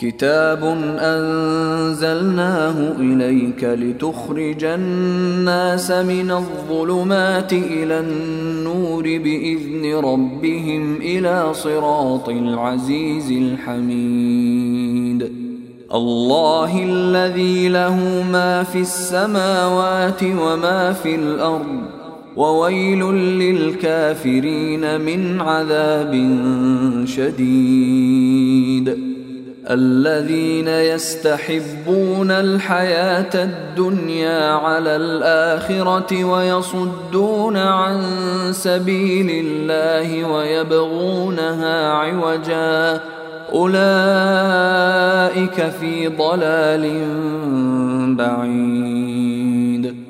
كتاب أنزلناه إليك لتخرج الناس من الظلمات إلى النور بإذن ربهم إلى صراط العزيز الحميد. الله الذي له ما في السماوات وما في الأرض وويل للكافرين من عذاب شديد. الذين يستحبون الحياة الدنيا على الآخرة ويصدون عن سبيل الله ويبغونها عوجا أولئك في ضلال بعيد.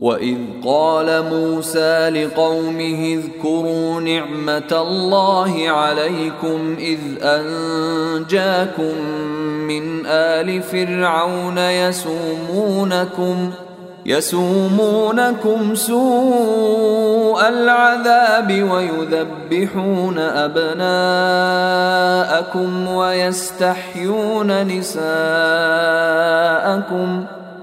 واذ قال موسى لقومه اذكروا نعمه الله عليكم اذ انجاكم من ال فرعون يسومونكم يسومونكم سوء العذاب ويذبحون ابناءكم ويستحيون نساءكم ۖ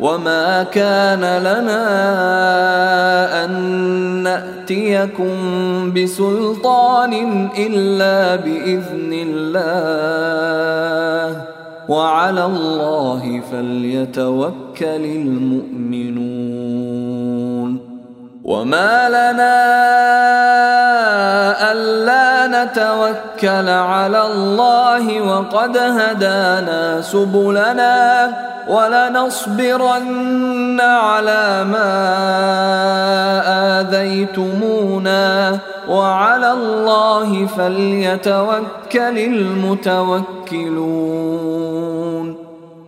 وما كان لنا ان ناتيكم بسلطان الا باذن الله وعلى الله فليتوكل المؤمنون وما لنا الا نتوكل على الله وقد هدانا سبلنا ولنصبرن على ما آذيتمونا وعلى الله فليتوكل المتوكلون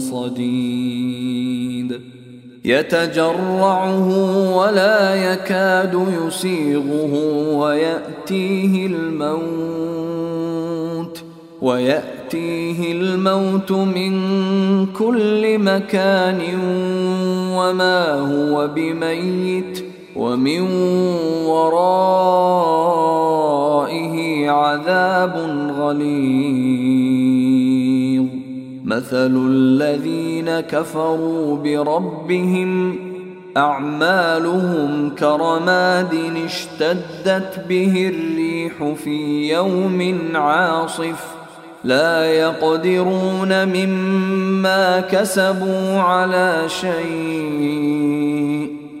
صديد يتجرعه ولا يكاد يسيغه ويأتيه الموت ويأتيه الموت من كل مكان وما هو بميت ومن ورائه عذاب غليظ. مثل الذين كفروا بربهم أعمالهم كرماد اشتدت به الريح في يوم عاصف. لا يقدرون مما كسبوا على شيء.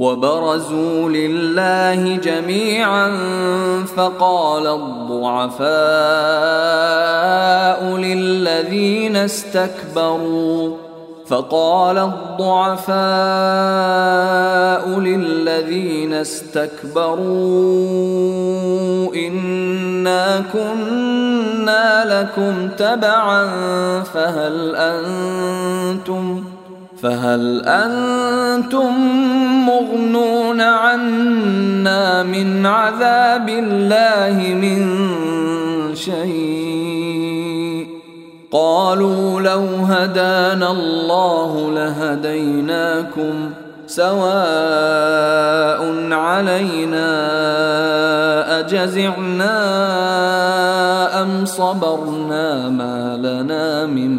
وبرزوا لله جميعا فقال الضعفاء للذين استكبروا فقال الضعفاء للذين استكبروا إنا كنا لكم تبعا فهل أنتم فهل أنتم مغنون عنا من عذاب الله من شيء؟ قالوا لو هدانا الله لهديناكم سواء علينا أجزعنا أم صبرنا ما لنا من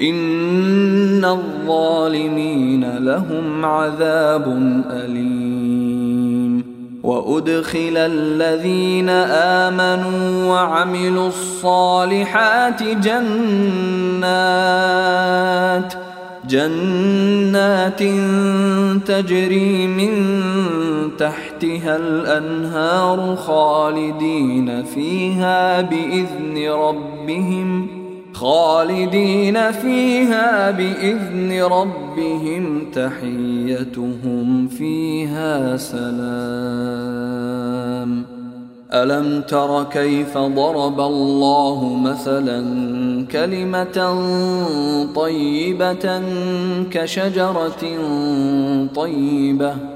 إن الظالمين لهم عذاب أليم وأدخل الذين آمنوا وعملوا الصالحات جنات جنات تجري من تحتها الأنهار خالدين فيها بإذن ربهم خالدين فيها بإذن ربهم تحيتهم فيها سلام. ألم تر كيف ضرب الله مثلا كلمة طيبة كشجرة طيبة؟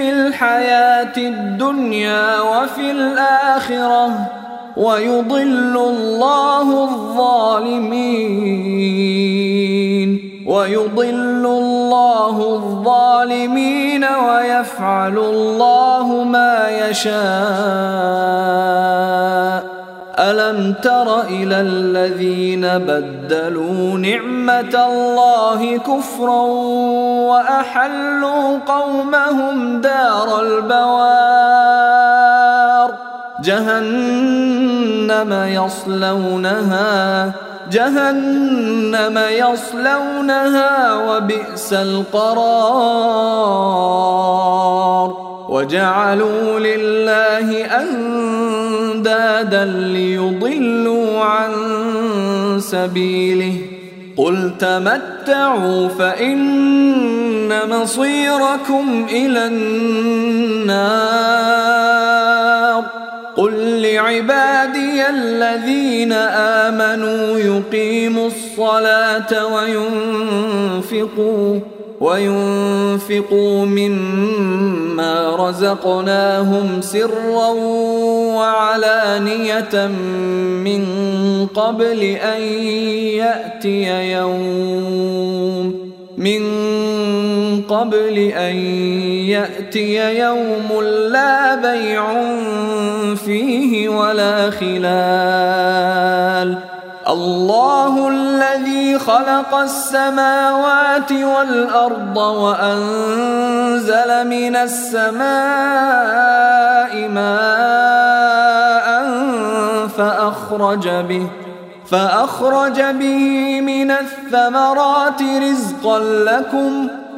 في الحياة الدنيا وفي الآخرة ويضل الله الظالمين ويضل الله الظالمين ويفعل الله ما يشاء ألم تر إلى الذين بدلوا نعمة الله كفرا وأحلوا قومهم دار البوار؟ جهنم يصلونها جهنم يصلونها وبئس القرار. وجعلوا لله أندادا ليضلوا عن سبيله. قل تمتعوا فإن مصيركم إلى النار. قل لعبادي الذين آمنوا يقيموا الصلاة وينفقوا وينفقوا مما رزقناهم سرا وعلانية من قبل أن يأتي يوم من قبل أن يأتي يوم لا بيع فيه ولا خلال الله الذي خلق السماوات والأرض وأنزل من السماء ماء فأخرج به فأخرج به من الثمرات رزقا لكم ۖ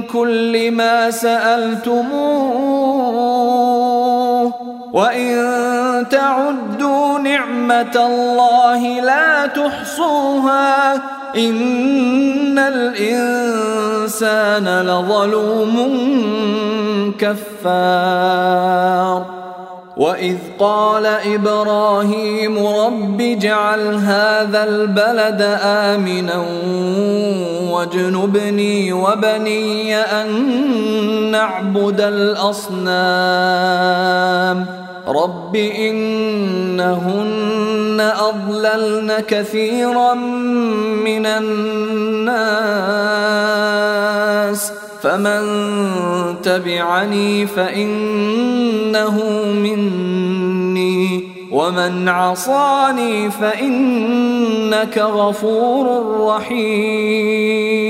كل ما سألتموه وإن تعدوا نعمة الله لا تحصوها إن الإنسان لظلوم كفار وإذ قال إبراهيم رب اجعل هذا البلد آمنا واجنبني وبني أن نعبد الأصنام. رب إنهن أضللن كثيرا من الناس. فمن تبعني فإنه مني. ومن عصاني فإنك غفور رحيم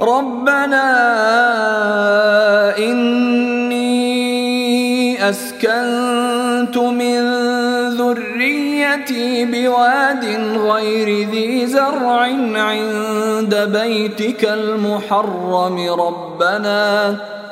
ربنا إني أسكنت من ذريتي بواد غير ذي زرع عند بيتك المحرم ربنا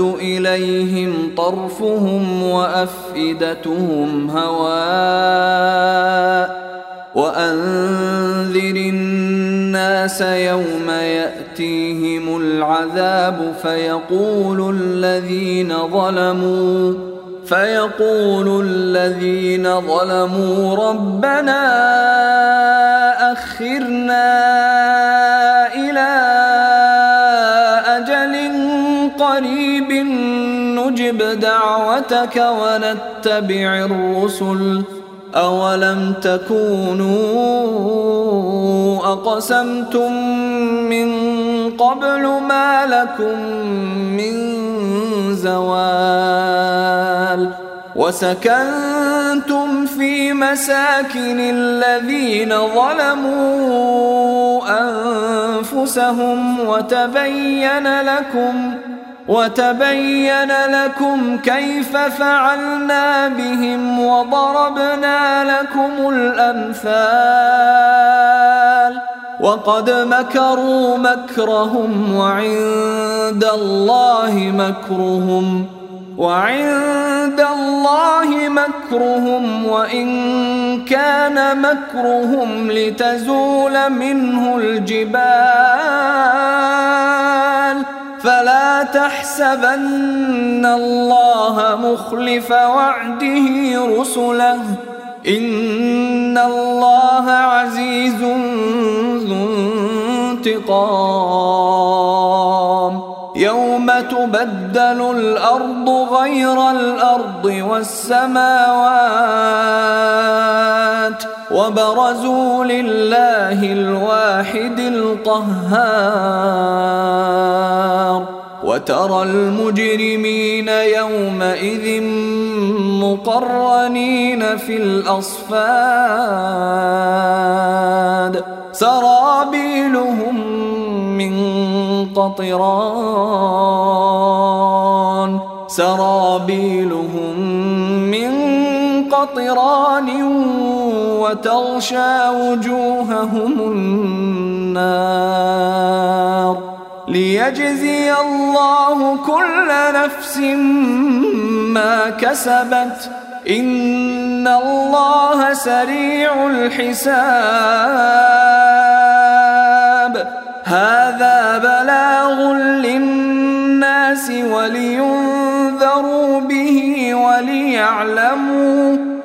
إليهم طرفهم وأفئدتهم هواء وأنذر الناس يوم يأتيهم العذاب فيقول الذين ظلموا فيقول الذين ظلموا ربنا أخرنا إلى قريب نجب دعوتك ونتبع الرسل. أولم تكونوا أقسمتم من قبل ما لكم من زوال؟ وسكنتم في مساكن الذين ظلموا أنفسهم وتبين لكم وتبين لكم كيف فعلنا بهم وضربنا لكم الأمثال وقد مكروا مكرهم وعند الله مكرهم وعند الله مكرهم وإن كان مكرهم لتزول منه الجبال فلا تحسبن الله مخلف وعده رسله. إن الله عزيز ذو انتقام. يوم تبدل الأرض غير الأرض والسماوات وبرزوا لله الواحد القهار. وترى المجرمين يومئذ مقرنين في الأصفاد. سرابيلهم من قطران. سرابيلهم من قطران وتغشى وجوههم النار ليجزي الله كل نفس ما كسبت. إن الله سريع الحساب. هذا بلاغ للناس ولينذروا به وليعلموا